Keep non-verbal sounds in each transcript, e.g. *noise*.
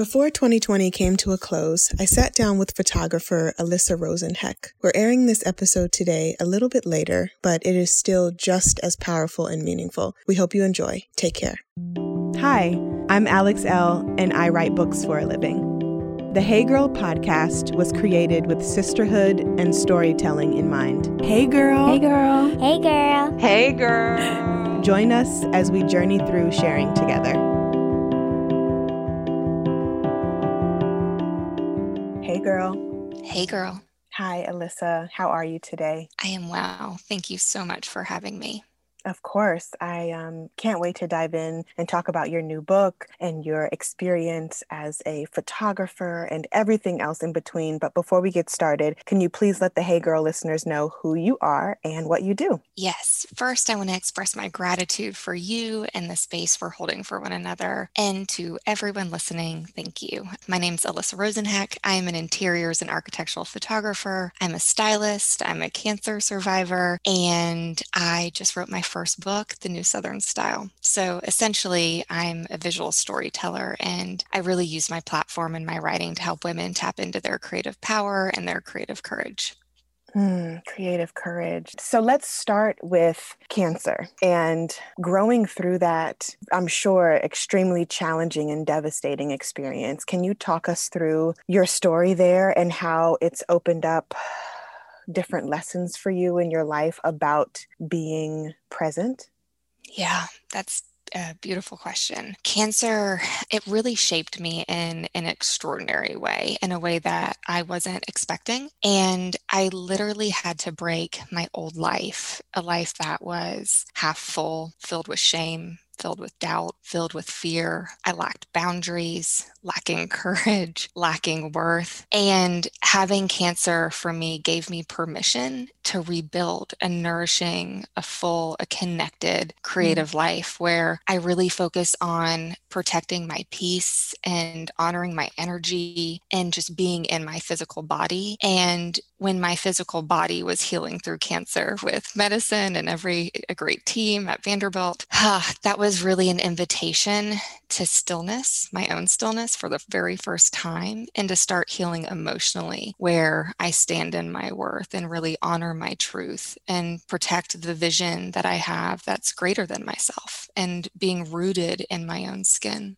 Before 2020 came to a close, I sat down with photographer Alyssa Rosenheck. We're airing this episode today a little bit later, but it is still just as powerful and meaningful. We hope you enjoy. Take care. Hi, I'm Alex Elle, and I write books for a living. The Hey Girl podcast was created with sisterhood and storytelling in mind. Hey, girl. Hey, girl. Hey, girl. Hey, girl. Join us as we journey through sharing together. Girl. Hey, girl. Hi, Alyssa. How are you today? I am well. Thank you so much for having me. Of course. I um, can't wait to dive in and talk about your new book and your experience as a photographer and everything else in between. But before we get started, can you please let the Hey Girl listeners know who you are and what you do? Yes. First, I want to express my gratitude for you and the space we're holding for one another. And to everyone listening, thank you. My name is Alyssa Rosenheck. I am an interiors and architectural photographer. I'm a stylist. I'm a cancer survivor. And I just wrote my first book, The New Southern Style. So essentially, I'm a visual storyteller and I really use my platform and my writing to help women tap into their creative power and their creative courage. Mm, creative courage. So let's start with cancer and growing through that, I'm sure, extremely challenging and devastating experience. Can you talk us through your story there and how it's opened up different lessons for you in your life about being present? Yeah, that's a beautiful question. Cancer, it really shaped me in an extraordinary way, in a way that I wasn't expecting. And I literally had to break my old life, a life that was half full, filled with shame, filled with doubt, filled with fear. I lacked boundaries, lacking *laughs* courage, lacking worth. And having cancer for me gave me permission to rebuild a nourishing, a full, a connected, creative mm. life where I really focus on protecting my peace and honoring my energy and just being in my physical body. And when my physical body was healing through cancer with medicine and every a great team at Vanderbilt, *sighs* that was really an invitation to stillness, my own stillness for the very first time, and to start healing emotionally, where I stand in my worth and really honor my truth and protect the vision that I have that's greater than myself and being rooted in my own skin.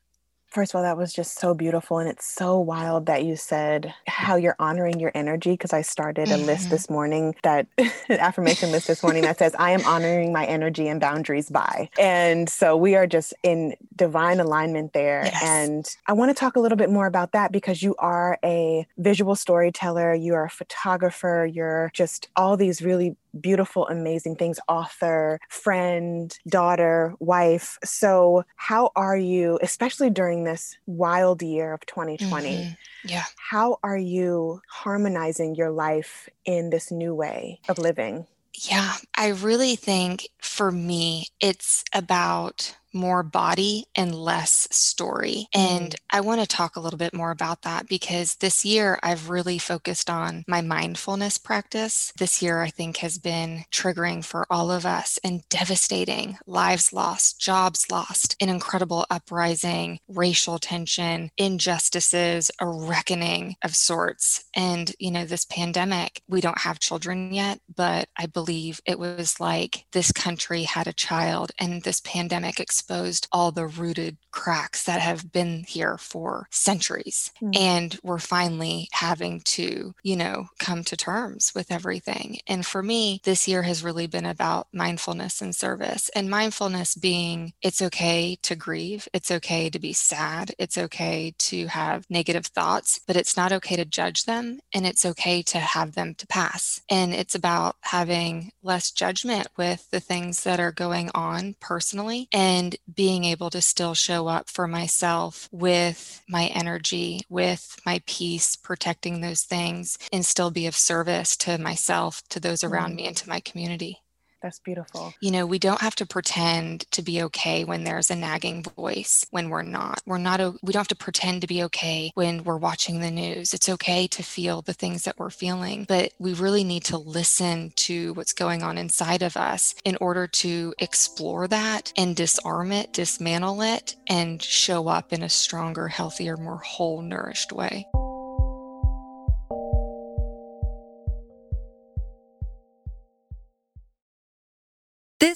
First of all, that was just so beautiful. And it's so wild that you said how you're honoring your energy. Because I started a mm-hmm. list this morning that *laughs* affirmation list this morning that says, I am honoring my energy and boundaries by. And so we are just in divine alignment there. Yes. And I want to talk a little bit more about that because you are a visual storyteller, you are a photographer, you're just all these really beautiful, amazing things author, friend, daughter, wife. So, how are you, especially during this wild year of 2020? Mm-hmm. Yeah. How are you harmonizing your life in this new way of living? Yeah, I really think for me, it's about more body and less story. And mm. I want to talk a little bit more about that because this year I've really focused on my mindfulness practice. This year, I think, has been triggering for all of us and devastating lives lost, jobs lost, an incredible uprising, racial tension, injustices, a reckoning of sorts. And, you know, this pandemic, we don't have children yet, but I believe it was like this country had a child and this pandemic exposed all the rooted cracks that have been here for centuries. Mm. And we're finally having to, you know, come to terms with everything. And for me, this year has really been about mindfulness and service. And mindfulness being it's okay to grieve, it's okay to be sad, it's okay to have negative thoughts, but it's not okay to judge them and it's okay to have them to pass. And it's about having less judgment with the things that are going on personally and and being able to still show up for myself with my energy, with my peace, protecting those things, and still be of service to myself, to those around mm. me, and to my community. That's beautiful. You know, we don't have to pretend to be okay when there's a nagging voice when we're not. We're not, we don't have to pretend to be okay when we're watching the news. It's okay to feel the things that we're feeling, but we really need to listen to what's going on inside of us in order to explore that and disarm it, dismantle it, and show up in a stronger, healthier, more whole, nourished way.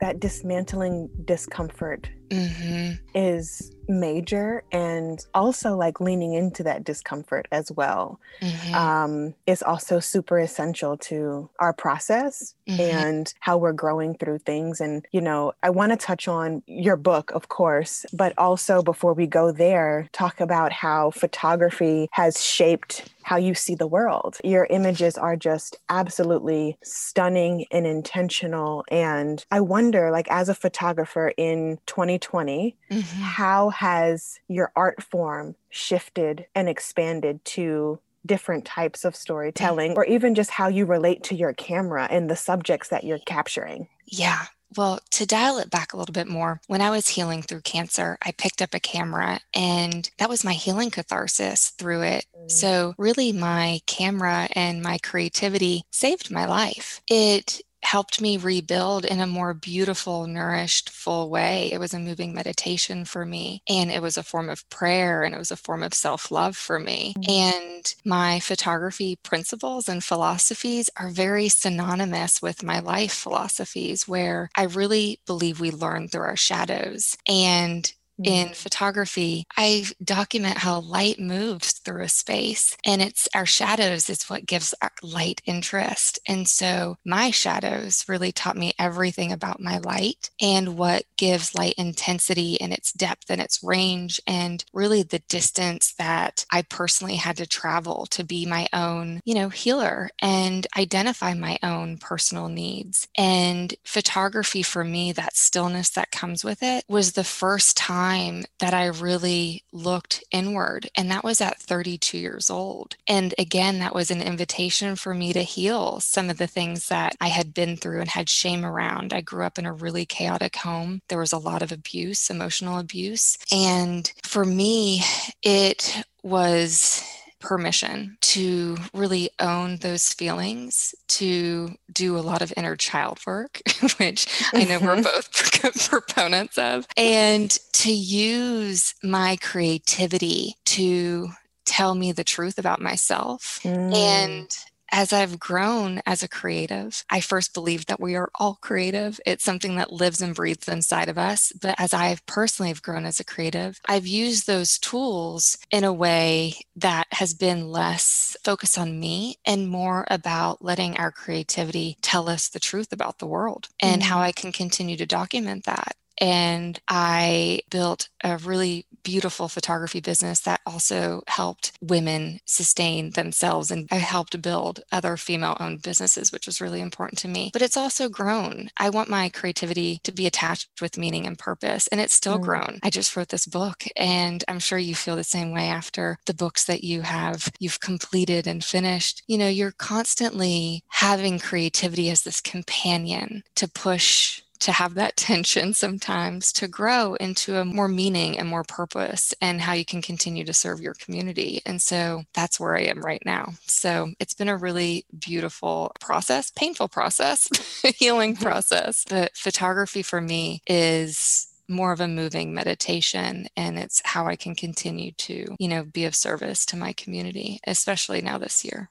that dismantling discomfort mm-hmm. is major and also like leaning into that discomfort as well mm-hmm. um, is also super essential to our process mm-hmm. and how we're growing through things and you know i want to touch on your book of course but also before we go there talk about how photography has shaped how you see the world. Your images are just absolutely stunning and intentional. And I wonder, like, as a photographer in 2020, mm-hmm. how has your art form shifted and expanded to different types of storytelling or even just how you relate to your camera and the subjects that you're capturing? Yeah, well, to dial it back a little bit more, when I was healing through cancer, I picked up a camera and that was my healing catharsis through it. Mm. So, really, my camera and my creativity saved my life. It helped me rebuild in a more beautiful, nourished, full way. It was a moving meditation for me, and it was a form of prayer, and it was a form of self love for me. Mm-hmm. And my photography principles and philosophies are very synonymous with my life philosophies, where I really believe we learn through our shadows. And in mm. photography, I document how light moves through a space and it's our shadows is what gives light interest. And so my shadows really taught me everything about my light and what gives light intensity and its depth and its range and really the distance that I personally had to travel to be my own, you know, healer and identify my own personal needs. And photography for me, that stillness that comes with it was the first time time that I really looked inward, and that was at 32 years old. And again, that was an invitation for me to heal some of the things that I had been through and had shame around. I grew up in a really chaotic home, there was a lot of abuse, emotional abuse. And for me, it was permission to really own those feelings, to do a lot of inner child work, *laughs* which I know we're mm-hmm. both *laughs* proponents of, and to use my creativity to tell me the truth about myself mm. and as I've grown as a creative, I first believed that we are all creative. It's something that lives and breathes inside of us. But as I've personally have grown as a creative, I've used those tools in a way that has been less focused on me and more about letting our creativity tell us the truth about the world and mm-hmm. how I can continue to document that. And I built a really beautiful photography business that also helped women sustain themselves. And I helped build other female owned businesses, which was really important to me. But it's also grown. I want my creativity to be attached with meaning and purpose, and it's still mm. grown. I just wrote this book, and I'm sure you feel the same way after the books that you have you've completed and finished. You know, you're constantly having creativity as this companion to push to have that *laughs* tension sometimes to grow into a more meaning and more purpose and how you can continue to serve your community. And so that's where I am right now. So it's been a really beautiful process, painful process, *laughs* healing mm-hmm. process. But photography for me is more of a moving meditation and it's how I can continue to, you know, be of service to my community, especially now this year.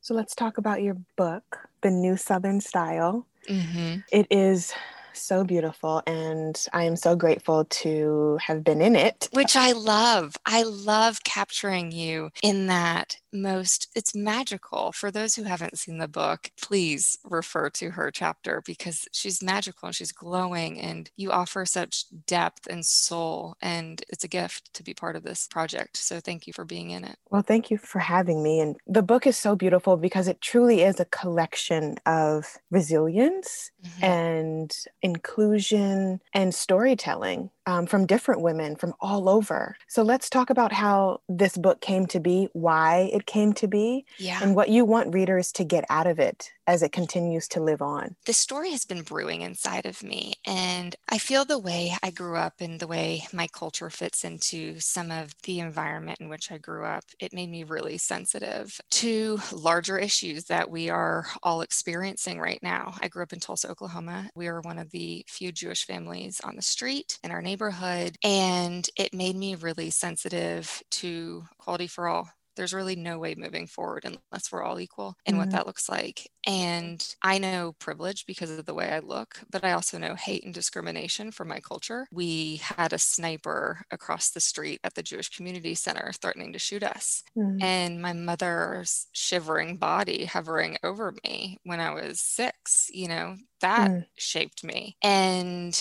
So let's talk about your book, The New Southern Style. Mm-hmm. It is so beautiful and I am so grateful to have been in it. Which I love. I love capturing you in that most it's magical. For those who haven't seen the book please refer to her chapter because she's magical and she's glowing and you offer such depth and soul and it's a gift to be part of this project. So thank you for being in it. Well thank you for having me. And the book is so beautiful because it truly is a collection of resilience mm-hmm. and inclusion and storytelling um, from different women from all over. So let's talk about how this book came to be, why it came to be, yeah. and what you want readers to get out of it as it continues to live on. The story has been brewing inside of me, and I feel the way I grew up and the way my culture fits into some of the environment in which I grew up. It made me really sensitive to larger issues that we are all experiencing right now. I grew up in Tulsa, Oklahoma. We are one of the few Jewish families on the street in our neighborhood, and it made me really sensitive to equality for all there's really no way moving forward unless we're all equal in mm-hmm. what that looks like. And I know privilege because of the way I look, but I also know hate and discrimination from my culture. We had a sniper across the street at the Jewish Community Center threatening to shoot us. Mm-hmm. And my mother's shivering body hovering over me when I was six, you know, that mm. shaped me. And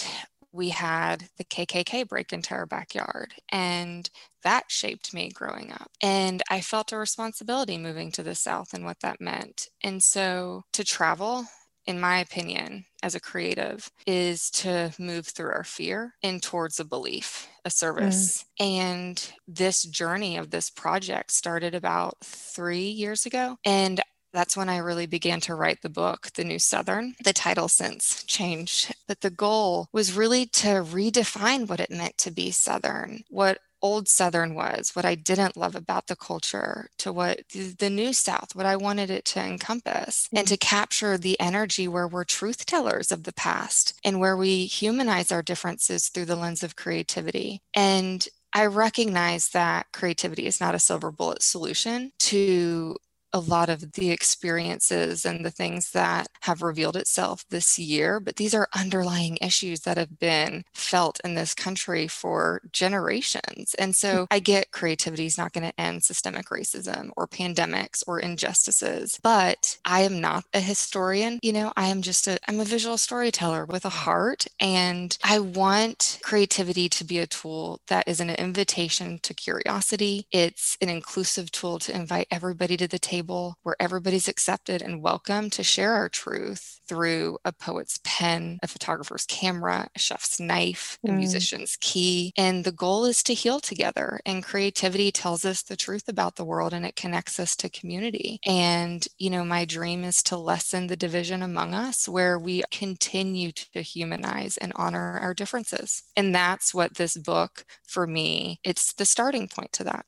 we had the KKK break into our backyard. And that shaped me growing up. And I felt a responsibility moving to the South and what that meant. And so to travel, in my opinion, as a creative, is to move through our fear and towards a belief, a service. Mm. And this journey of this project started about three years ago. And that's when I really began to write the book, The New Southern. The title since changed, but the goal was really to redefine what it meant to be Southern, what old Southern was, what I didn't love about the culture, to what the new South, what I wanted it to encompass, and to mm. capture the energy where we're truth tellers of the past and where we humanize our differences through the lens of creativity. And I recognize that creativity is not a silver bullet solution to a lot of the experiences and the things that have revealed itself this year, but these are underlying issues that have been felt in this country for generations. And so I get creativity is not going to end systemic racism or pandemics or injustices, but I am not a historian. You know, I am just a I'm a visual storyteller with a heart and I want creativity to be a tool that is an invitation to curiosity. It's an inclusive tool to invite everybody to the table table where everybody's accepted and welcome to share our truth through a poet's pen, a photographer's camera, a chef's knife, a mm. musician's key. And the goal is to heal together. And creativity tells us the truth about the world and it connects us to community. And, you know, my dream is to lessen the division among us where we continue to humanize and honor our differences. And that's what this book, for me, it's the starting point to that.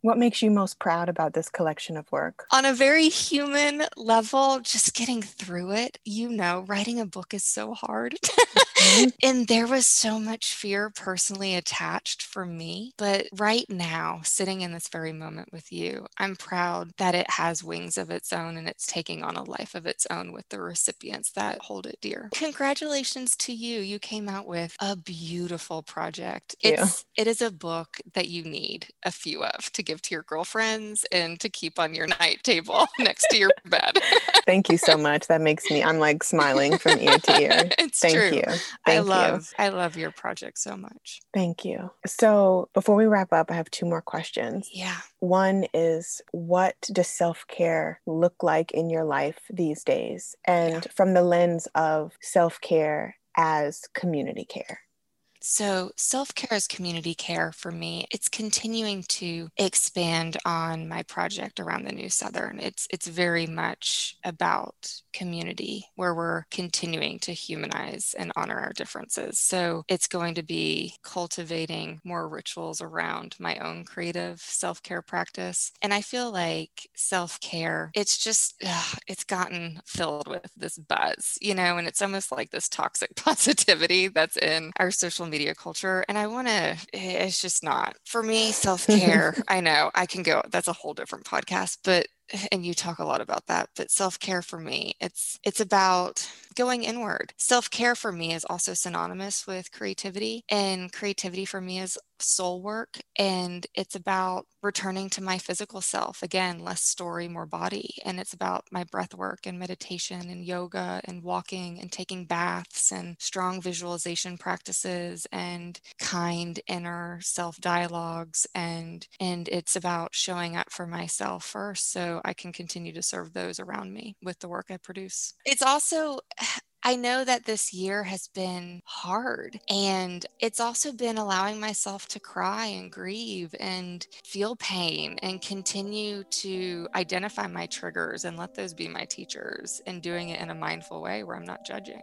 What makes you most proud about this collection of work? On a very human level, just getting through it. You know, writing a book is so hard. *laughs* Mm-hmm. and there was so much fear personally attached for me. But right now, sitting in this very moment with you, I'm proud that it has wings of its own and it's taking on a life of its own with the recipients that hold it dear. Congratulations to you. You came out with a beautiful project. It's it is a book that you need a few of to give to your girlfriends and to keep on your night table *laughs* next to your bed. Thank you so *laughs* much. That makes me, I'm like smiling from ear to ear. It's Thank true. you. Thank I love, you. I love your project so much. Thank you. So before we wrap up, I have two more questions. Yeah. One is what does self care look like in your life these days? And yeah. from the lens of self care as community care. So, self care is community care for me. It's continuing to expand on my project around the New Southern. It's it's very much about community where we're continuing to humanize and honor our differences. So, it's going to be cultivating more rituals around my own creative self care practice. And I feel like self care, it's just ugh, it's gotten filled with this buzz, you know, and it's almost like this toxic *laughs* positivity that's in our social media media culture and i want to eh, it's just not. For me *laughs* self-care i know i can go that's a whole different podcast but and you talk a lot about that but self-care for me it's it's about going inward. Self-care for me is also synonymous with creativity and creativity for me is soul work and it's about returning to my physical self. Again less story more body and it's about my breath work and meditation and yoga and walking and taking baths and strong visualization practices and kind inner self dialogues and and it's about showing up for myself first. So I can continue to serve those around me with the work I produce it's also *sighs* I know that this year has been hard and it's also been allowing myself to cry and grieve and feel pain and continue to identify my triggers and let those be my teachers and doing it in a mindful way where I'm not judging.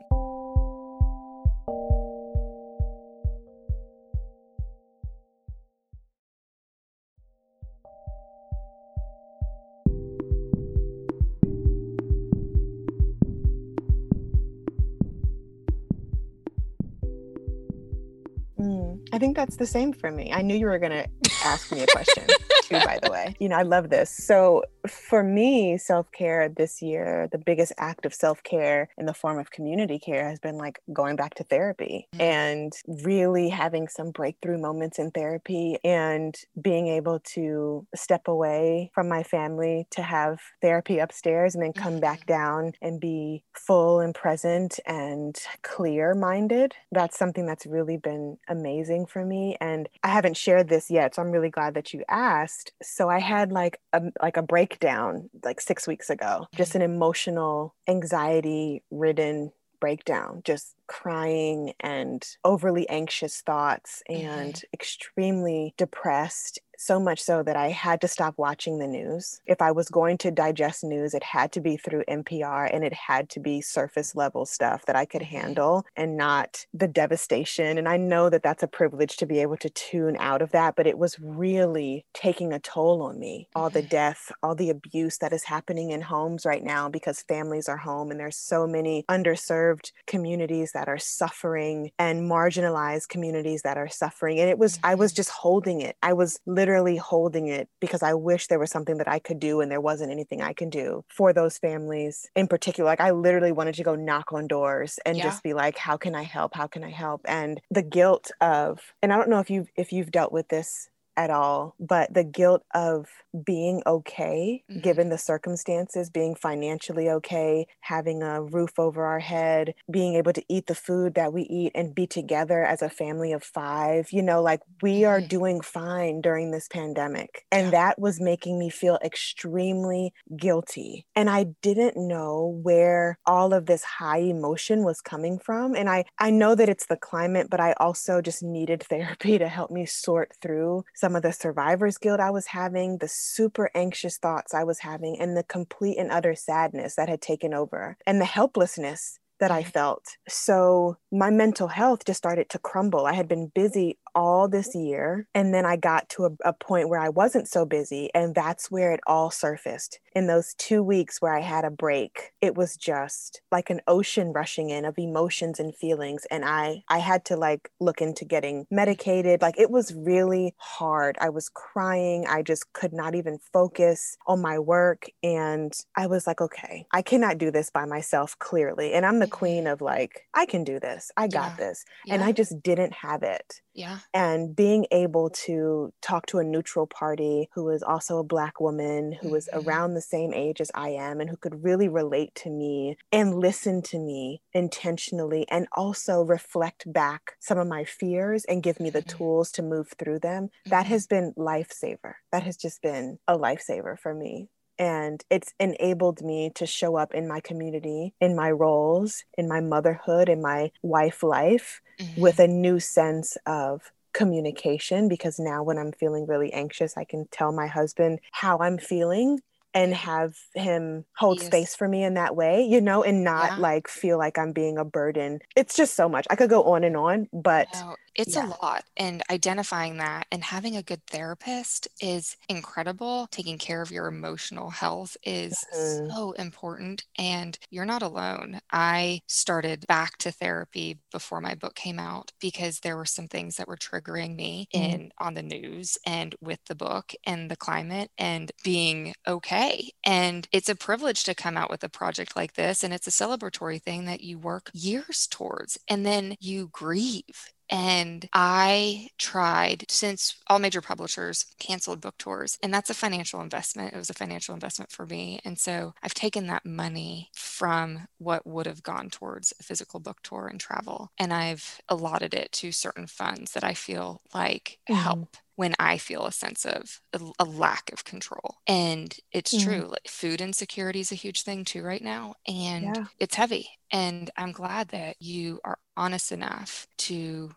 I think that's the same for me. I knew you were going to ask me a question too, by the way. You know, I love this. So for me, self care this year, the biggest act of self care in the form of community care has been like going back to therapy mm-hmm. and really having some breakthrough moments in therapy and being able to step away from my family to have therapy upstairs and then come mm-hmm. back down and be full and present and clear minded. That's something that's really been amazing for me and I haven't shared this yet so I'm really glad that you asked. So I had like a like a breakdown like 6 weeks ago just an emotional anxiety ridden breakdown just crying and overly anxious thoughts and mm-hmm. extremely depressed so much so that I had to stop watching the news. If I was going to digest news, it had to be through NPR and it had to be surface level stuff that I could mm-hmm. handle and not the devastation. And I know that that's a privilege to be able to tune out of that, but it was really taking a toll on me. All the mm-hmm. death, all the abuse that is happening in homes right now because families are home and there's so many underserved communities that are suffering and marginalized communities that are suffering. And it was, I was mm-hmm. just holding it. I was literally literally holding it because I wish there was something that I could do and there wasn't anything I can do for those families in particular. Like I literally wanted to go knock on doors and yeah. just be like, how can I help? How can I help? And the guilt of, and I don't know if you've if you've dealt with this at all, but the guilt of being okay mm-hmm. given the circumstances, being financially okay, having a roof over our head, being able to eat the food that we eat and be together as a family of five. You know, like we mm-hmm. are doing fine during this pandemic. And yeah. that was making me feel extremely guilty. And I didn't know where all of this high emotion was coming from. And I, I know that it's the climate, but I also just needed *laughs* therapy to help me sort through some of the survivor's guilt I was having, the super anxious thoughts I was having, and the complete and utter sadness that had taken over, and the helplessness that I mm-hmm. felt. So my mental health just started to crumble. I had been busy all this year. And then I got to a, a, point where I wasn't so busy. And that's where it all surfaced. In those two weeks where I had a break, it was just like an ocean rushing in of emotions and feelings. And I, I had to like look into getting medicated. Like it was really hard. I was crying. I just could not even focus on my work. And I was like, okay, I cannot do this by myself clearly. And I'm the queen mm-hmm. of like, I can do this. I got yeah. this. Yeah. And I just didn't have it. Yeah. And being able to talk to a neutral party who is also a Black woman, who was mm-hmm. around the same age as I am, and who could really relate to me and listen to me intentionally, and also reflect back some of my fears and give me the mm-hmm. tools to move through them, that mm-hmm. has been lifesaver. That has just been a lifesaver for me and it's enabled me to show up in my community in my roles in my motherhood in my wife life mm-hmm. with a new sense of communication because now when i'm feeling really anxious i can tell my husband how i'm feeling and have him hold yes. space for me in that way, you know, and not yeah. like feel like I'm being a burden. It's just so much. I could go on and on, but no, it's yeah. a lot. And identifying that and having a good therapist is incredible. Taking care of your emotional health is mm-hmm. so important. And you're not alone. I started back to therapy before my book came out because there were some things that were triggering me mm-hmm. in on the news and with the book and the climate and being okay. And it's a privilege to come out with a project like this. And it's a celebratory thing that you work years towards. And then you grieve and I tried since all major publishers canceled book tours, and that's a financial investment. It was a financial investment for me. And so I've taken that money from what would have gone towards a physical book tour and travel, and I've allotted it to certain funds that I feel like mm-hmm. help when I feel a sense of a, lack of control. And it's mm. true, like food insecurity is a huge thing too right now. And yeah. it's heavy. And I'm glad that you are honest enough to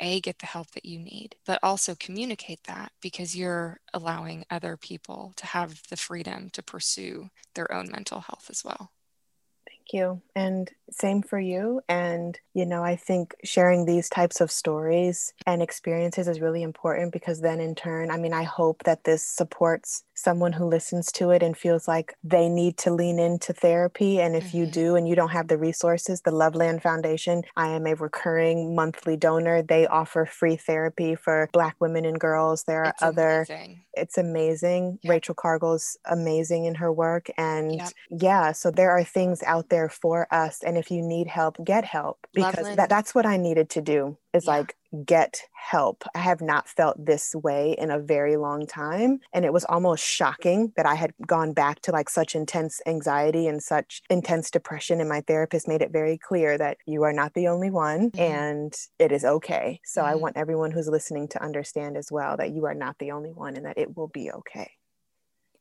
a get the help that you need but also communicate that because you're allowing other people to have the freedom to pursue their own mental health as well you. And same for you. And, you know, I think sharing these types of stories and experiences is really important because then in turn, I mean, I hope that this supports someone who listens to it and feels like they need to lean into therapy. And if mm-hmm. you do and you don't have the resources, the Loveland Foundation, I am a recurring monthly donor. They offer free therapy for Black women and girls. There are it's other, amazing. it's amazing. Yep. Rachel Cargle's amazing in her work. And yep. yeah, so there are things out there for us. And if you need help, get help because that, that's what I needed to do is yeah. like get help. I have not felt this way in a very long time. And it was almost shocking that I had gone back to like such intense anxiety and such intense depression. And my therapist made it very clear that you are not the only one mm-hmm. and it is okay. So mm-hmm. I want everyone who's listening to understand as well that you are not the only one and that it will be okay.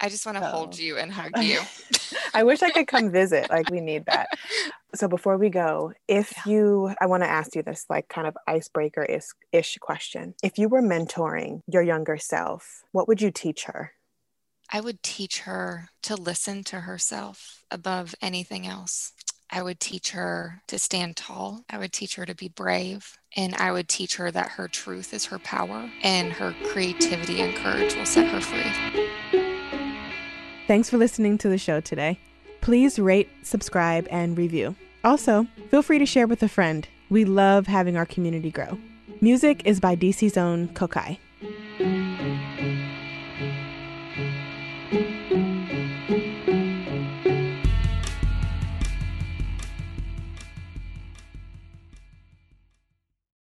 I just want to hold oh. you and hug *laughs* you. I wish I could come visit. Like, we need that. *laughs* So, before we go, if yeah. you, I want to ask you this, like, kind of icebreaker ish question. If you were mentoring your younger self, what would you teach her? I would teach her to listen to herself above anything else. I would teach her to stand tall. I would teach her to be brave. And I would teach her that her truth is her power and her creativity and courage will set her free. Thanks for listening to the show today. Please rate, subscribe, and review. Also, feel free to share with a friend. We love having our community grow. Music is by DC's own Kokai.